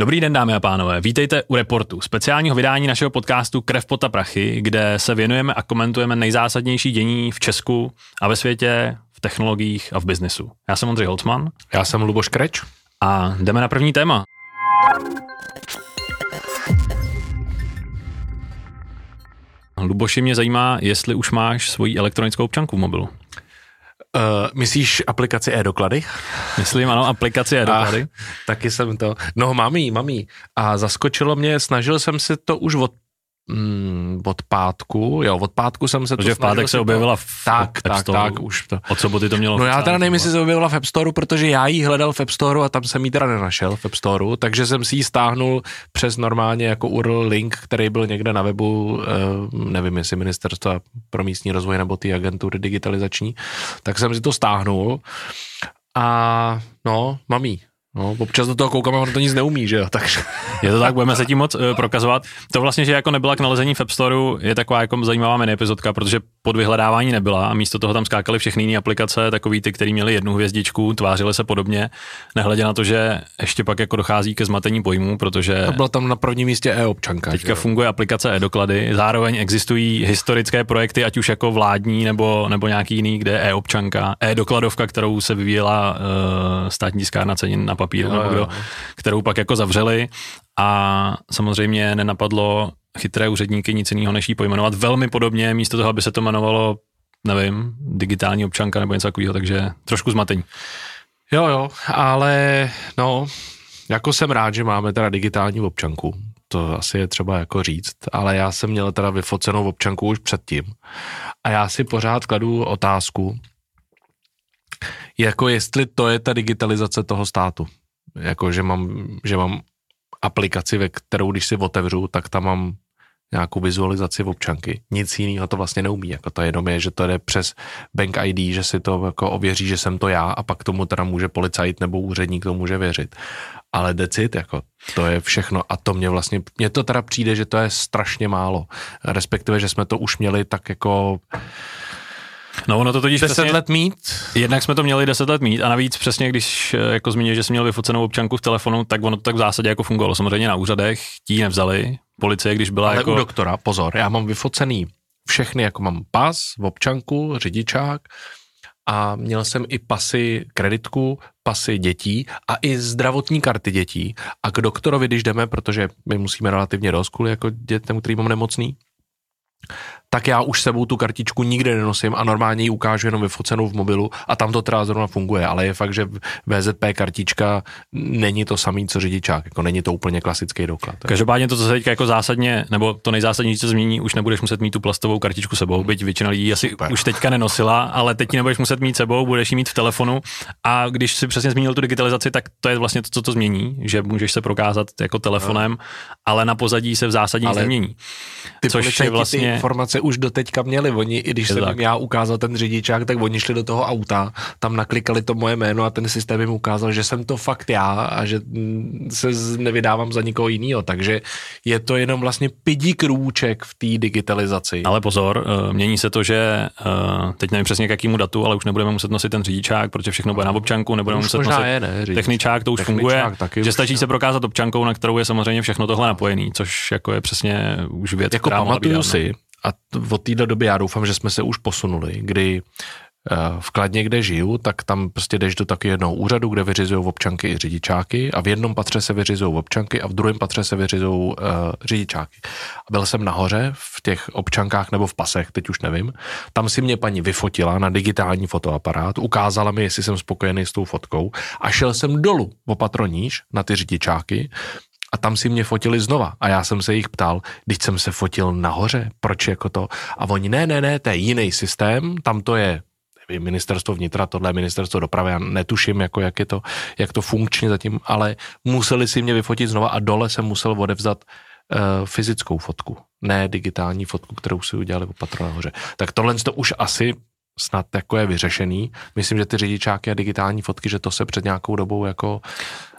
Dobrý den, dámy a pánové. Vítejte u Reportu, speciálního vydání našeho podcastu Krev, pota, prachy, kde se věnujeme a komentujeme nejzásadnější dění v Česku a ve světě, v technologiích a v biznesu. Já jsem Ondřej Holcman. Já jsem Luboš Kreč. A jdeme na první téma. Luboši, mě zajímá, jestli už máš svoji elektronickou občanku v mobilu. Uh, myslíš aplikaci e-doklady? Myslím, ano, aplikaci e-doklady. A, taky jsem to. No, mám jí, mám jí. A zaskočilo mě, snažil jsem si to už od mm, od pátku, jo, od pátku jsem se Protože to v pátek se objevila v tak, App tak, tak, už to. Od soboty to mělo No já teda nevím, jestli se objevila v App Store, protože já ji hledal v App Store a tam jsem ji teda nenašel v App Store, takže jsem si ji stáhnul přes normálně jako URL link, který byl někde na webu, eh, nevím, jestli ministerstva pro místní rozvoj nebo ty agentury digitalizační, tak jsem si to stáhnul a no, mám jí. No, občas do toho koukám a on to nic neumí, že jo, takže. Je to tak, budeme se tím moc uh, prokazovat. To vlastně, že jako nebyla k nalezení v App Store, je taková jako zajímavá mini epizodka, protože pod vyhledávání nebyla a místo toho tam skákaly všechny jiné aplikace, takový ty, který měli jednu hvězdičku, tvářily se podobně, nehledě na to, že ještě pak jako dochází ke zmatení pojmů, protože. To byla tam na prvním místě e-občanka. Teďka funguje aplikace e-doklady, zároveň existují historické projekty, ať už jako vládní nebo, nebo nějaký jiný, kde e-občanka, e-dokladovka, kterou se vyvíjela uh, státní tiskárna cenin na papíru, nebo kdo, kterou pak jako zavřeli. A samozřejmě nenapadlo chytré úředníky nic jiného, než ji pojmenovat. Velmi podobně, místo toho, aby se to jmenovalo, nevím, digitální občanka nebo něco takového, takže trošku zmatení. Jo, jo, ale no, jako jsem rád, že máme teda digitální občanku, to asi je třeba jako říct, ale já jsem měl teda vyfocenou občanku už předtím. A já si pořád kladu otázku, jako jestli to je ta digitalizace toho státu. Jako, že mám, že mám aplikaci, ve kterou když si otevřu, tak tam mám nějakou vizualizaci v občanky. Nic jiného to vlastně neumí. Jako to jenom je, že to jde přes Bank ID, že si to jako ověří, že jsem to já a pak tomu teda může policajt nebo úředník to může věřit. Ale decit, jako to je všechno a to mě vlastně, mně to teda přijde, že to je strašně málo. Respektive, že jsme to už měli tak jako No ono to totiž 10 přesně, let mít. Jednak jsme to měli 10 let mít a navíc přesně, když eh, jako zmínil, že jsi měl vyfocenou občanku v telefonu, tak ono to tak v zásadě jako fungovalo. Samozřejmě na úřadech ti nevzali, policie, když byla Ale jako... u doktora, pozor, já mám vyfocený všechny, jako mám pas, v občanku, řidičák a měl jsem i pasy kreditku, pasy dětí a i zdravotní karty dětí. A k doktorovi, když jdeme, protože my musíme relativně dost kvůli jako dětem, který mám nemocný, tak já už sebou tu kartičku nikde nenosím a normálně ji ukážu jenom vyfocenou v mobilu a tam to teda zrovna funguje, ale je fakt, že VZP kartička není to samý, co řidičák, jako není to úplně klasický doklad. Každopádně to, co se teďka jako zásadně, nebo to nejzásadnější, co změní, už nebudeš muset mít tu plastovou kartičku sebou, byť většina lidí asi Super. už teďka nenosila, ale teď ji nebudeš muset mít sebou, budeš ji mít v telefonu a když si přesně zmínil tu digitalizaci, tak to je vlastně to, co to změní, že můžeš se prokázat jako telefonem, no. ale na pozadí se v zásadě změní. Ty což je vlastně... ty informace se už doteďka měli. Oni, i když jsem jim já ukázal ten řidičák, tak oni šli do toho auta, tam naklikali to moje jméno a ten systém jim ukázal, že jsem to fakt já a že mm, se nevydávám za nikoho jiného. Takže je to jenom vlastně pidí krůček v té digitalizaci. Ale pozor, eh, mění se to, že eh, teď nevím přesně k jakému datu, ale už nebudeme muset nosit ten řidičák, protože všechno bude na občanku, nebudeme muset nosit je, ne, techničák, to už techničák, funguje, taky že stačí už, se prokázat občankou, na kterou je samozřejmě všechno tohle napojený, což jako je přesně už věc, jako která pamatuju si, a od této doby já doufám, že jsme se už posunuli, kdy eh, v Kladně, kde žiju, tak tam prostě jdeš do taky jednoho úřadu, kde vyřizují občanky i řidičáky a v jednom patře se vyřizují občanky a v druhém patře se vyřizují uh, řidičáky. A byl jsem nahoře v těch občankách nebo v pasech, teď už nevím. Tam si mě paní vyfotila na digitální fotoaparát, ukázala mi, jestli jsem spokojený s tou fotkou a šel jsem dolů opatroníž na ty řidičáky a tam si mě fotili znova. A já jsem se jich ptal, když jsem se fotil nahoře, proč jako to? A oni, ne, ne, ne, to je jiný systém, tam to je nevím, ministerstvo vnitra, tohle je ministerstvo dopravy, já netuším, jako jak je to, jak to funkčně zatím, ale museli si mě vyfotit znova a dole jsem musel odevzat uh, fyzickou fotku, ne digitální fotku, kterou si udělali o patro nahoře. Tak tohle to už asi snad jako je vyřešený. Myslím, že ty řidičáky a digitální fotky, že to se před nějakou dobou jako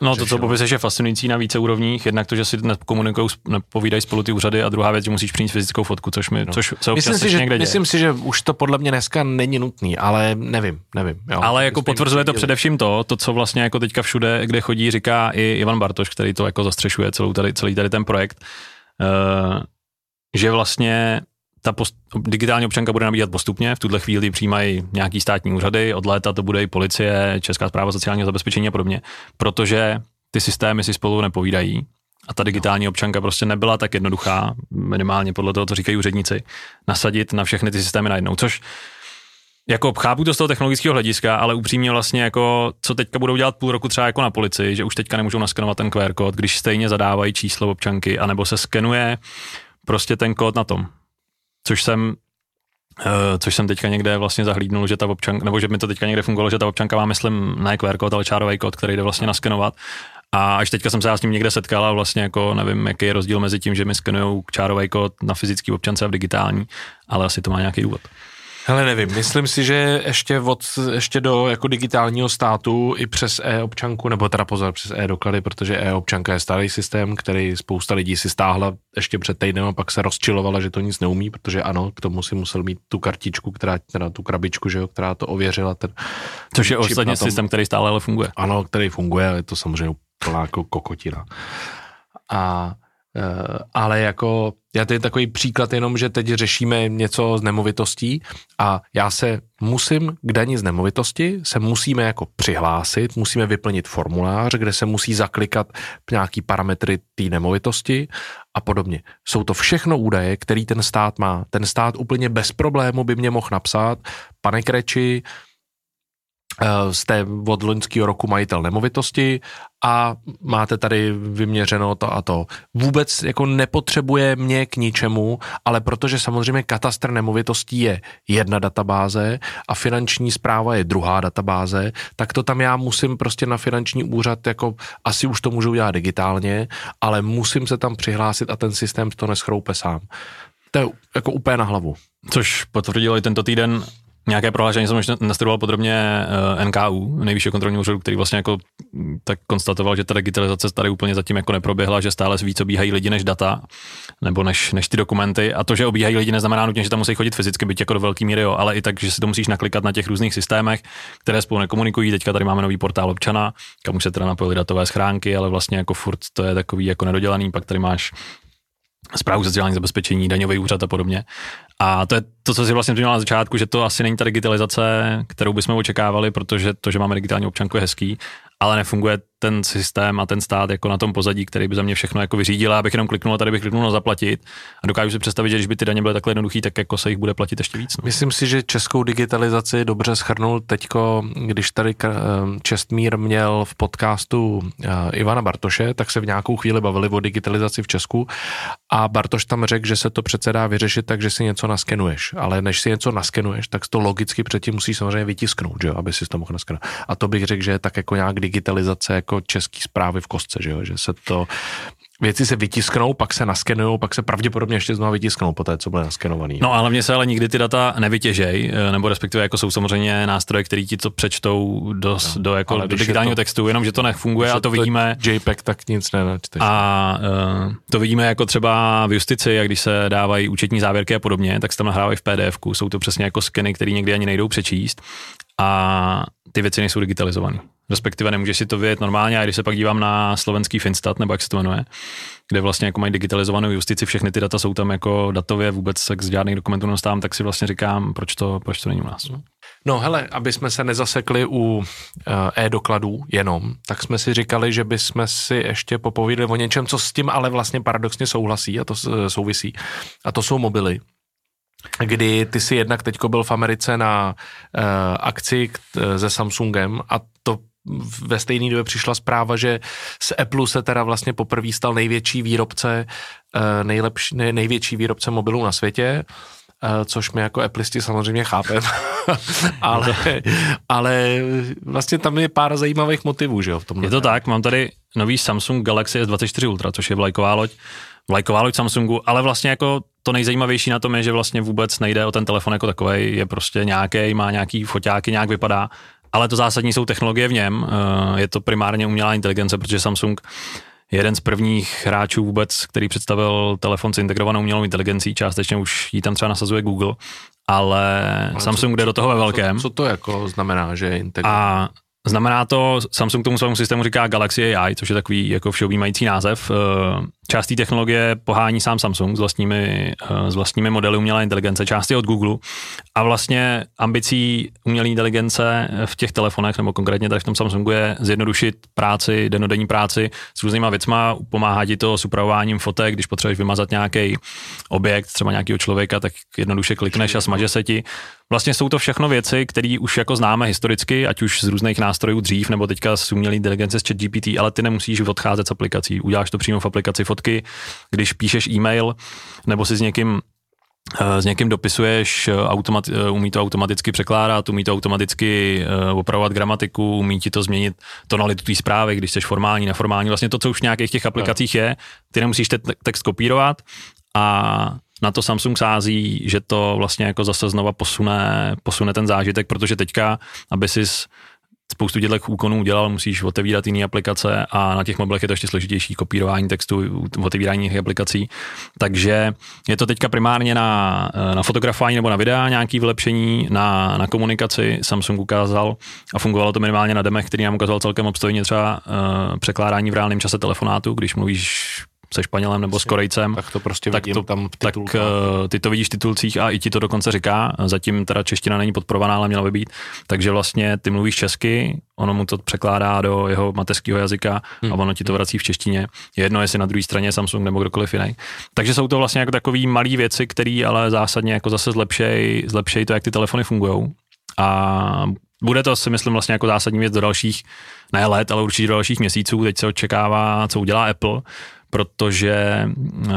No to, co popisuješ, je fascinující na více úrovních. Jednak to, že si nekomunikují, nepovídají spolu ty úřady a druhá věc, že musíš přinést fyzickou fotku, což, mi, no. což se myslím si, že, někde děje. Myslím si, že už to podle mě dneska není nutný, ale nevím, nevím. Jo. Ale jako potvrzuje to především to, to, co vlastně jako teďka všude, kde chodí, říká i Ivan Bartoš, který to jako zastřešuje celou tady, celý tady ten projekt, uh, že vlastně ta post, digitální občanka bude nabíhat postupně, v tuhle chvíli přijímají nějaký státní úřady, od léta to bude i policie, Česká zpráva sociálního zabezpečení a podobně, protože ty systémy si spolu nepovídají a ta digitální občanka prostě nebyla tak jednoduchá, minimálně podle toho, co říkají úředníci, nasadit na všechny ty systémy najednou, což jako chápu to z toho technologického hlediska, ale upřímně vlastně jako, co teďka budou dělat půl roku třeba jako na policii, že už teďka nemůžou naskenovat ten QR kód, když stejně zadávají číslo občanky, anebo se skenuje prostě ten kód na tom což jsem Uh, což jsem teďka někde vlastně zahlídnul, že ta občanka, nebo že mi to teďka někde fungovalo, že ta občanka má, myslím, ne QR kód, ale čárový kód, který jde vlastně naskenovat. A až teďka jsem se já s ním někde setkal a vlastně jako nevím, jaký je rozdíl mezi tím, že mi skenují čárový kód na fyzický občance a v digitální, ale asi to má nějaký důvod. Hele, nevím, myslím si, že ještě, od, ještě do jako digitálního státu i přes e-občanku, nebo teda pozor, přes e-doklady, protože e-občanka je starý systém, který spousta lidí si stáhla ještě před týdnem a pak se rozčilovala, že to nic neumí, protože ano, k tomu si musel mít tu kartičku, která, teda tu krabičku, že jo, která to ověřila. Ten, Což je ostatně systém, který stále ale funguje. Ano, který funguje, ale je to samozřejmě plná jako kokotina. A ale jako já je takový příklad jenom, že teď řešíme něco z nemovitostí a já se musím k daní z nemovitosti, se musíme jako přihlásit, musíme vyplnit formulář, kde se musí zaklikat nějaký parametry té nemovitosti a podobně. Jsou to všechno údaje, který ten stát má. Ten stát úplně bez problému by mě mohl napsat, pane Kreči, Eh, jste od loňského roku majitel nemovitosti a máte tady vyměřeno to a to. Vůbec jako nepotřebuje mě k ničemu, ale protože samozřejmě katastr nemovitostí je jedna databáze a finanční zpráva je druhá databáze, tak to tam já musím prostě na finanční úřad, jako asi už to můžu dělat digitálně, ale musím se tam přihlásit a ten systém to neschroupe sám. To je jako úplně na hlavu. Což potvrdilo i tento týden nějaké prohlášení jsem ještě nastudoval podrobně eh, NKU, nejvyššího kontrolního úřadu, který vlastně jako mm, tak konstatoval, že ta digitalizace tady úplně zatím jako neproběhla, že stále víc obíhají lidi než data, nebo než, než ty dokumenty. A to, že obíhají lidi, neznamená nutně, že tam musí chodit fyzicky, byť jako do velký míry, jo, ale i tak, že si to musíš naklikat na těch různých systémech, které spolu nekomunikují. Teďka tady máme nový portál občana, kam už se teda napojily datové schránky, ale vlastně jako furt to je takový jako nedodělaný, pak tady máš zprávu sociální zabezpečení, daňový úřad a podobně. A to je to, co si vlastně zmínil na začátku, že to asi není ta digitalizace, kterou bychom očekávali, protože to, že máme digitální občanku je hezký, ale nefunguje ten systém a ten stát jako na tom pozadí, který by za mě všechno jako vyřídil. Abych jenom kliknul a tady bych kliknul na zaplatit. A dokážu si představit, že když by ty daně byly takhle jednoduché, tak jako se jich bude platit ještě víc. No. Myslím si, že českou digitalizaci dobře schrnul teďko, když tady eh, Čestmír měl v podcastu eh, Ivana Bartoše, tak se v nějakou chvíli bavili o digitalizaci v Česku a Bartoš tam řekl, že se to přece dá vyřešit tak, že si něco naskenuješ. Ale než si něco naskenuješ, tak to logicky předtím musíš samozřejmě vytisknout, že? aby si to mohl naskenovat. A to bych řekl, že je tak jako nějak digitalizace jako český zprávy v kostce, že, jo? že se to věci se vytisknou, pak se naskenují, pak se pravděpodobně ještě znovu vytisknou po té, co bude naskenovaný. No a hlavně se ale nikdy ty data nevytěžej, eh, nebo respektive jako jsou samozřejmě nástroje, které ti to přečtou do, no, do, jako, do digitálního to, textu, jenom že to nefunguje a to, to vidíme. JPEG, tak nic nenačteš. A uh, to vidíme jako třeba v justici, jak když se dávají účetní závěrky a podobně, tak se tam nahrávají v pdf jsou to přesně jako skeny, které někdy ani nejdou přečíst a ty věci nejsou digitalizované respektive nemůžeš si to vědět normálně, a když se pak dívám na slovenský Finstat, nebo jak se to jmenuje, kde vlastně jako mají digitalizovanou justici, všechny ty data jsou tam jako datově, vůbec se z žádných dokumentů nedostávám, tak si vlastně říkám, proč to, proč to není u nás. No hele, aby jsme se nezasekli u eh, e-dokladů jenom, tak jsme si říkali, že bychom si ještě popovídali o něčem, co s tím ale vlastně paradoxně souhlasí a to souvisí. A to jsou mobily kdy ty si jednak teďko byl v Americe na uh, akci k, se Samsungem a to ve stejné době přišla zpráva, že z Apple se teda vlastně poprvé stal největší výrobce, eh, nejlepší, nej, největší výrobce mobilů na světě, eh, což my jako Appleisti samozřejmě chápeme, ale, ale vlastně tam je pár zajímavých motivů, že jo, v tom. Je to tak, mám tady nový Samsung Galaxy S24 Ultra, což je vlajková loď, vlajková loď Samsungu, ale vlastně jako to nejzajímavější na tom je, že vlastně vůbec nejde o ten telefon jako takový, je prostě nějaký, má nějaký foťáky, nějak vypadá, ale to zásadní jsou technologie v něm, je to primárně umělá inteligence, protože Samsung jeden z prvních hráčů vůbec, který představil telefon s integrovanou umělou inteligencí, částečně už ji tam třeba nasazuje Google, ale, ale Samsung co, jde do toho ve velkém. Co, co to jako znamená, že je integrovaná? A Znamená to, Samsung tomu svému systému říká Galaxy AI, což je takový jako všeobjímající název. Část té technologie pohání sám Samsung s vlastními, eh, s vlastními modely umělé inteligence, části od Google. A vlastně ambicí umělé inteligence v těch telefonech, nebo konkrétně tady v tom Samsungu je zjednodušit práci, denodenní práci s různýma věcma, pomáhá ti to s upravováním fotek, když potřebuješ vymazat nějaký objekt, třeba nějakého člověka, tak jednoduše klikneš a smaže se ti. Vlastně jsou to všechno věci, které už jako známe historicky, ať už z různých nástrojů dřív, nebo teďka z umělé inteligence z ChatGPT, ale ty nemusíš odcházet z aplikací. Uděláš to přímo v aplikaci fotky, když píšeš e-mail, nebo si s někým eh, s někým dopisuješ, eh, automat, eh, umí to automaticky překládat, umí to automaticky opravovat gramatiku, umí ti to změnit tonalitu té zprávy, když jsi formální, neformální, vlastně to, co už v nějakých těch aplikacích je, ty nemusíš ten text kopírovat a na to Samsung sází, že to vlastně jako zase znova posune, posune ten zážitek, protože teďka, aby si spoustu těchto úkonů udělal, musíš otevírat jiné aplikace a na těch mobilech je to ještě složitější kopírování textu, otevírání jiných aplikací. Takže je to teďka primárně na, na fotografování nebo na videa nějaký vylepšení, na, na komunikaci Samsung ukázal a fungovalo to minimálně na demech, který nám ukázal celkem obstojně třeba uh, překládání v reálném čase telefonátu, když mluvíš se Španělem nebo s Korejcem. Tak to prostě tak vidím to, tam v Tak uh, ty to vidíš v titulcích a i ti to dokonce říká. Zatím teda čeština není podporovaná, ale měla by být. Takže vlastně ty mluvíš česky, ono mu to překládá do jeho mateřského jazyka hmm. a ono ti to vrací v češtině. Je jedno, jestli na druhé straně Samsung nebo kdokoliv jiný. Takže jsou to vlastně jako takové malé věci, které ale zásadně jako zase zlepšej, zlepšej to, jak ty telefony fungují. A bude to si myslím vlastně jako zásadní věc do dalších, ne let, ale určitě do dalších měsíců. Teď se očekává, co udělá Apple protože uh,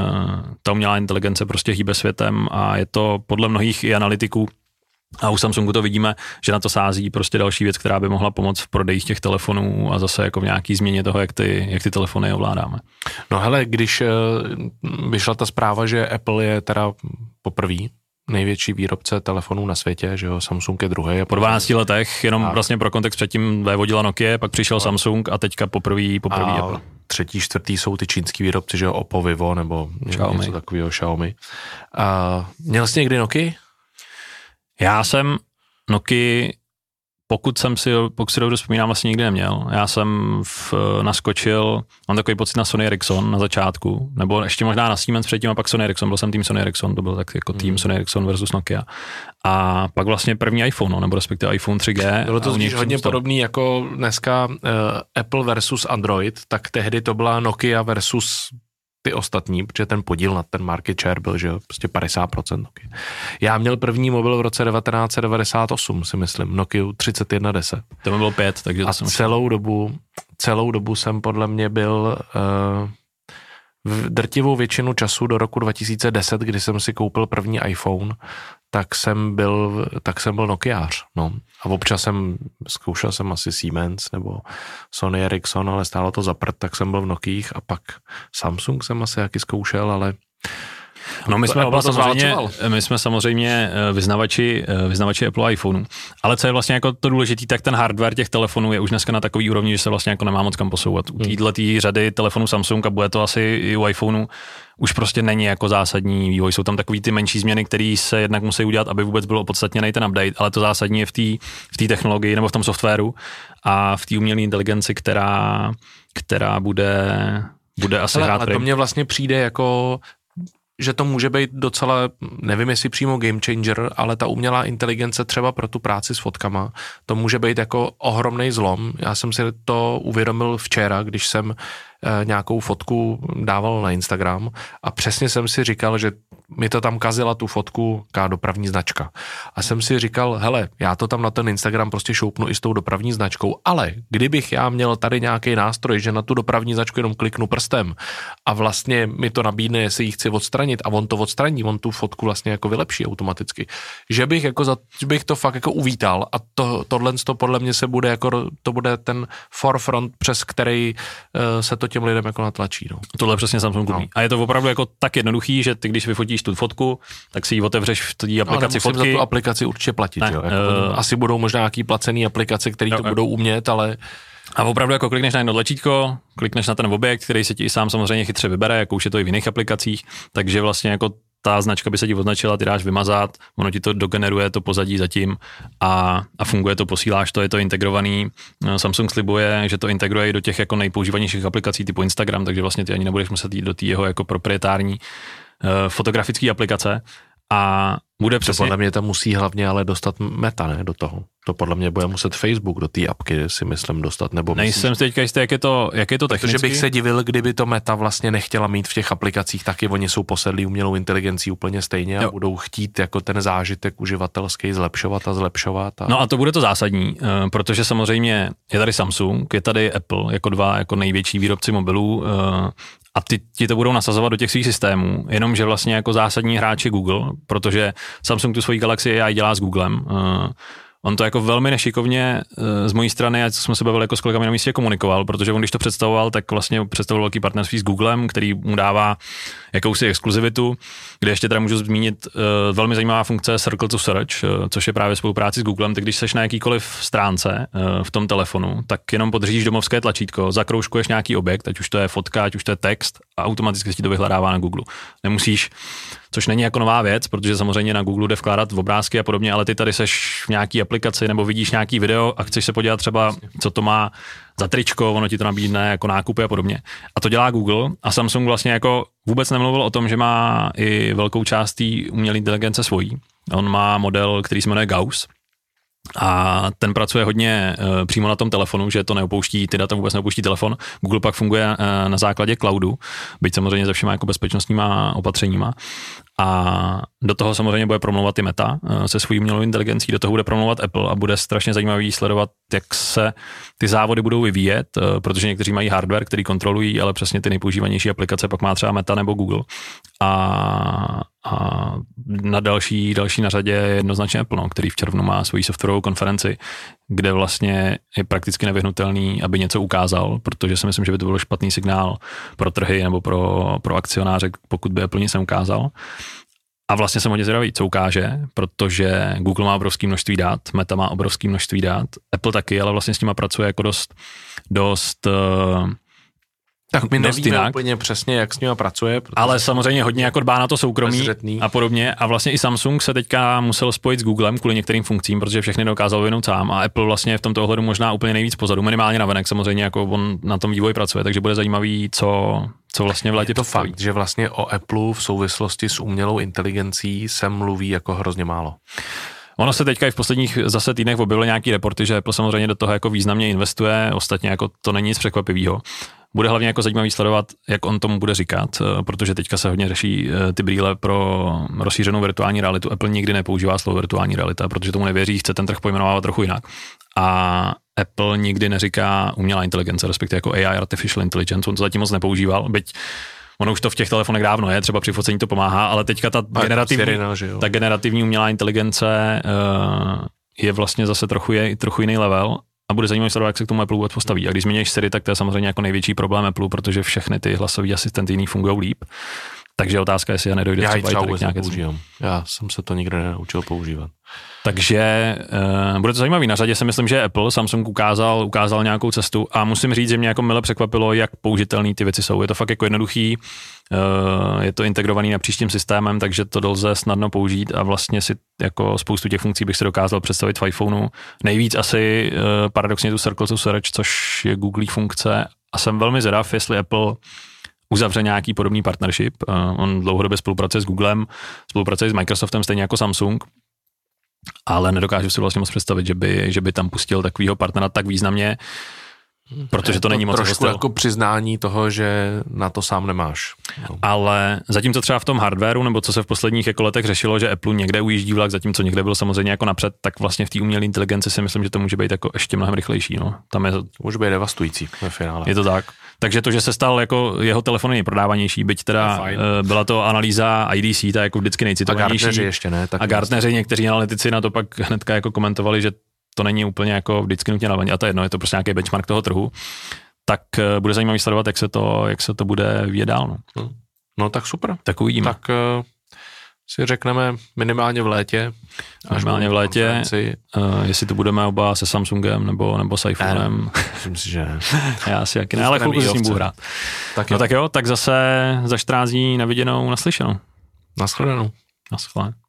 ta umělá inteligence prostě hýbe světem a je to podle mnohých i analytiků a u Samsungu to vidíme, že na to sází prostě další věc, která by mohla pomoct v prodeji těch telefonů a zase jako v nějaký změně toho, jak ty, jak ty telefony ovládáme. No hele, když uh, vyšla ta zpráva, že Apple je teda poprvé největší výrobce telefonů na světě, že jo, Samsung je druhý. Po 12 letech, jenom a... vlastně pro kontext předtím vévodila Nokia, pak přišel a... Samsung a teďka poprvé poprvý a... Apple. Třetí, čtvrtý jsou ty čínský výrobci, že jo, Oppo, Vivo nebo Xiaomi. něco takového, Xiaomi. A měl jsi někdy Nokia? Já jsem Nokia pokud jsem si, pokud si dobře vzpomínám, vlastně nikdy neměl. Já jsem v, naskočil, mám takový pocit na Sony Ericsson na začátku, nebo ještě možná na Siemens předtím a pak Sony Ericsson, byl jsem tým Sony Ericsson, to byl tak jako tým hmm. Sony Ericsson versus Nokia. A pak vlastně první iPhone, no, nebo respektive iPhone 3G. Bylo to hodně stalo. podobný jako dneska uh, Apple versus Android, tak tehdy to byla Nokia versus ty ostatní, protože ten podíl na ten market share byl, že prostě 50%. Nokia. Já měl první mobil v roce 1998, si myslím, Nokia 3110. To mi bylo pět, takže to A jsem celou dobu, celou dobu jsem podle mě byl uh, v drtivou většinu času do roku 2010, kdy jsem si koupil první iPhone, tak jsem byl, tak jsem byl Nokiář, no. A občas jsem, zkoušel jsem asi Siemens nebo Sony Ericsson, ale stálo to za prd, tak jsem byl v Nokích a pak Samsung jsem asi jaký zkoušel, ale No my jsme, oba samozřejmě, my jsme samozřejmě eh, vyznavači, eh, vyznavači Apple iPhoneu, ale co je vlastně jako to důležité, tak ten hardware těch telefonů je už dneska na takový úrovni, že se vlastně jako nemá moc kam posouvat. U hmm. této řady telefonů Samsung a bude to asi i u iPhoneu, už prostě není jako zásadní vývoj. Jsou tam takový ty menší změny, které se jednak musí udělat, aby vůbec bylo podstatněný ten update, ale to zásadní je v té v technologii nebo v tom softwaru a v té umělé inteligenci, která, která bude bude asi ale, hrát. Ale to mně vlastně přijde jako že to může být docela, nevím jestli přímo game changer, ale ta umělá inteligence třeba pro tu práci s fotkama, to může být jako ohromný zlom. Já jsem si to uvědomil včera, když jsem nějakou fotku dával na Instagram a přesně jsem si říkal, že mi to tam kazila tu fotku ká dopravní značka. A jsem si říkal, hele, já to tam na ten Instagram prostě šoupnu i s tou dopravní značkou, ale kdybych já měl tady nějaký nástroj, že na tu dopravní značku jenom kliknu prstem a vlastně mi to nabídne, jestli ji chci odstranit a on to odstraní, on tu fotku vlastně jako vylepší automaticky. Že bych jako za, že bych to fakt jako uvítal a to, tohle to podle mě se bude jako, to bude ten forefront, přes který uh, se to těm lidem jako natlačí. No. Tohle přesně Samsung umí. No. A je to opravdu jako tak jednoduchý, že ty, když vyfotíš tu fotku, tak si ji otevřeš v té No, aplikaci nemusím fotky. za tu aplikaci určitě platit. Ne, jo? Jako, eh, uh, asi budou možná nějaký placený aplikace, které to jo. budou umět, ale A opravdu jako klikneš na jedno tlačítko, klikneš na ten objekt, který se ti i sám samozřejmě chytře vybere, jako už je to i v jiných aplikacích, takže vlastně jako ta značka by se ti označila, ty dáš vymazat, ono ti to dogeneruje to pozadí zatím a, a funguje to, posíláš to, je to integrovaný. No, Samsung slibuje, že to integruje i do těch jako nejpoužívanějších aplikací typu Instagram, takže vlastně ty ani nebudeš muset jít do té jeho jako proprietární uh, fotografické aplikace a bude to přesně... podle mě tam musí hlavně ale dostat meta, ne, do toho. To podle mě bude muset Facebook do té apky, si myslím, dostat. Nebo Nejsem si teďka jistý, jak je to, jak je to technicky. Protože bych se divil, kdyby to meta vlastně nechtěla mít v těch aplikacích, taky oni jsou posedlí umělou inteligencí úplně stejně a Jo. budou chtít jako ten zážitek uživatelský zlepšovat a zlepšovat. A... No a to bude to zásadní, eh, protože samozřejmě je tady Samsung, je tady Apple jako dva jako největší výrobci mobilů eh, a ty ti to budou nasazovat do těch svých systémů, jenomže vlastně jako zásadní hráč je Google, protože Samsung tu svoji Galaxy AI dělá s Googlem. eh, On to jako velmi nešikovně eh, z mojí strany, a co jsme se bavili jako s kolegami na místě, komunikoval, protože on když to představoval, tak vlastně představoval velký partnerství s Googlem, který mu dává jakousi exkluzivitu, kde ještě teda můžu zmínit uh, velmi zajímavá funkce Circle to Search, uh, což je právě spolupráci s Googlem. Ty když seš na jakýkoliv stránce uh, v tom telefonu, tak jenom podržíš domovské tlačítko, zakroužkuješ nějaký objekt, ať už to je fotka, ať už to je text a automaticky se ti to vyhledává na Google. Nemusíš což není jako nová věc, protože samozřejmě na Google jde vkládat v obrázky a podobně, ale ty tady seš v nějaký aplikaci nebo vidíš nějaký video a chceš se podívat třeba, co to má za tričko, ono ti to nabídne jako nákupy a podobně. A to dělá Google a Samsung vlastně jako vůbec nemluvil o tom, že má i velkou část té umělé inteligence svojí. On má model, který se jmenuje Gauss, a ten pracuje hodně uh, přímo na tom telefonu, že to neopouští, ty data vůbec neopouští telefon. Google pak funguje uh, na základě cloudu, byť samozřejmě se všema jako bezpečnostníma opatřeníma. A do toho samozřejmě bude promlouvat i Meta uh, se svojí umělou inteligencí, do toho bude promlouvat Apple a bude strašně zajímavý sledovat, jak se ty závody budou vyvíjet, protože někteří mají hardware, který kontrolují, ale přesně ty nejpoužívanější aplikace pak má třeba Meta nebo Google. A, a na další, další na řadě je jednoznačně Apple, no, který v červnu má svoji softwarovou konferenci, kde vlastně je prakticky nevyhnutelný, aby něco ukázal, protože si myslím, že by to byl špatný signál pro trhy nebo pro, pro akcionáře, pokud by Apple nic neukázal. A vlastně jsem hodně zvědavý, co ukáže, protože Google má obrovské množství dat, Meta má obrovské množství dat, Apple taky, ale vlastně s nima pracuje jako dost, dost uh, tak my dost nevíme jinak. úplně přesně, jak s nimi pracuje. Ale samozřejmě hodně jako dbá na to soukromí Bezřetný. a podobně. A vlastně i Samsung se teďka musel spojit s Googlem kvůli některým funkcím, protože všechny dokázal vyvinout sám a Apple vlastně v tomto ohledu možná úplně nejvíc pozadu, minimálně na venek samozřejmě, jako on na tom vývoji pracuje, takže bude zajímavý, co, co vlastně v létě je to představí. fakt, že vlastně o Apple v souvislosti s umělou inteligencí se mluví jako hrozně málo. Ono se teďka i v posledních zase týdnech objevily nějaký reporty, že Apple samozřejmě do toho jako významně investuje, ostatně jako to není nic překvapivého. Bude hlavně jako zajímavý sledovat, jak on tomu bude říkat, eh, protože teďka se hodně řeší eh, ty brýle pro rozšířenou virtuální realitu. Apple nikdy nepoužívá slovo virtuální realita, protože tomu nevěří, chce ten trh pojmenovávat trochu jinak. A Apple nikdy neříká umělá inteligence, respektive jako AI, Artificial Intelligence, on to zatím moc nepoužíval, byť Ono už to v těch telefonech dávno je, třeba při focení to pomáhá, ale teďka ta generativní, Sirena, ta generativní umělá inteligence uh, je vlastně zase trochu, je, trochu jiný level a bude zajímavé sledovat, jak se k tomu Apple vůbec postaví. A když zmíníš Siri, tak to je samozřejmě jako největší problém Apple, protože všechny ty hlasové asistenty jiný fungují líp. Takže otázka, jestli já nedojde Já třeba, třeba vůbec nějaké nepoužívám. Já jsem se to nikdy nenaučil používat. takže uh, bude to zajímavý. Na řadě si myslím, že Apple, Samsung ukázal, ukázal nějakou cestu a musím říct, že mě jako mile překvapilo, jak použitelné ty věci jsou. Je to fakt jako jednoduchý, uh, je to integrovaný na příštím systémem, takže to lze snadno použít a vlastně si jako spoustu těch funkcí bych si dokázal představit v iPhoneu. Nejvíc asi uh, paradoxně tu Circle to Search, což je Google funkce a jsem velmi zvědav, jestli Apple uzavře nějaký podobný partnership. Uh, on dlouhodobě spolupracuje s Googlem, spolupracuje s Microsoftem stejně jako Samsung, ale nedokážu si vlastně moc představit, že by, že by tam pustil takového partnera tak významně, protože to, není moc Trošku styl. jako přiznání toho, že na to sám nemáš. No. Ale zatímco třeba v tom hardwareu, nebo co se v posledních jako letech řešilo, že Apple někde ujíždí vlak, zatímco někde byl samozřejmě jako napřed, tak vlastně v té umělé inteligenci si myslím, že to může být jako ještě mnohem rychlejší. No. Tam je, Může být devastující ve finále. je to tak. Takže to, že se stal jako jeho telefon nejprodávanější, byť teda fajn. eh, byla to analýza IDC, ta jako vždycky a nejcitovanější. Gartneři ještě ne. Tak A Gartneři, někteří analytici na to pak hnedka jako komentovali, že to není úplně jako vždycky nutně na A to je jedno, je to prostě nějaký benchmark toho trhu. tak uh, bude zajímavý sledovat, jak se to, jak se to bude vyvíjet dál. No. No, no tak super. Tak uvidíme. Tak uh, si řekneme minimálně v létě. Minimálně v létě, uh, jestli to budeme oba se Samsungem nebo, nebo s iPhonem. Myslím si, že ne. Já si jaký ne, ale chvilku si s ním budu hrát. Tak no tak jo, tak zase za 14 dní na viděnou, naslyšenou. Naschledanou. Naschledanou.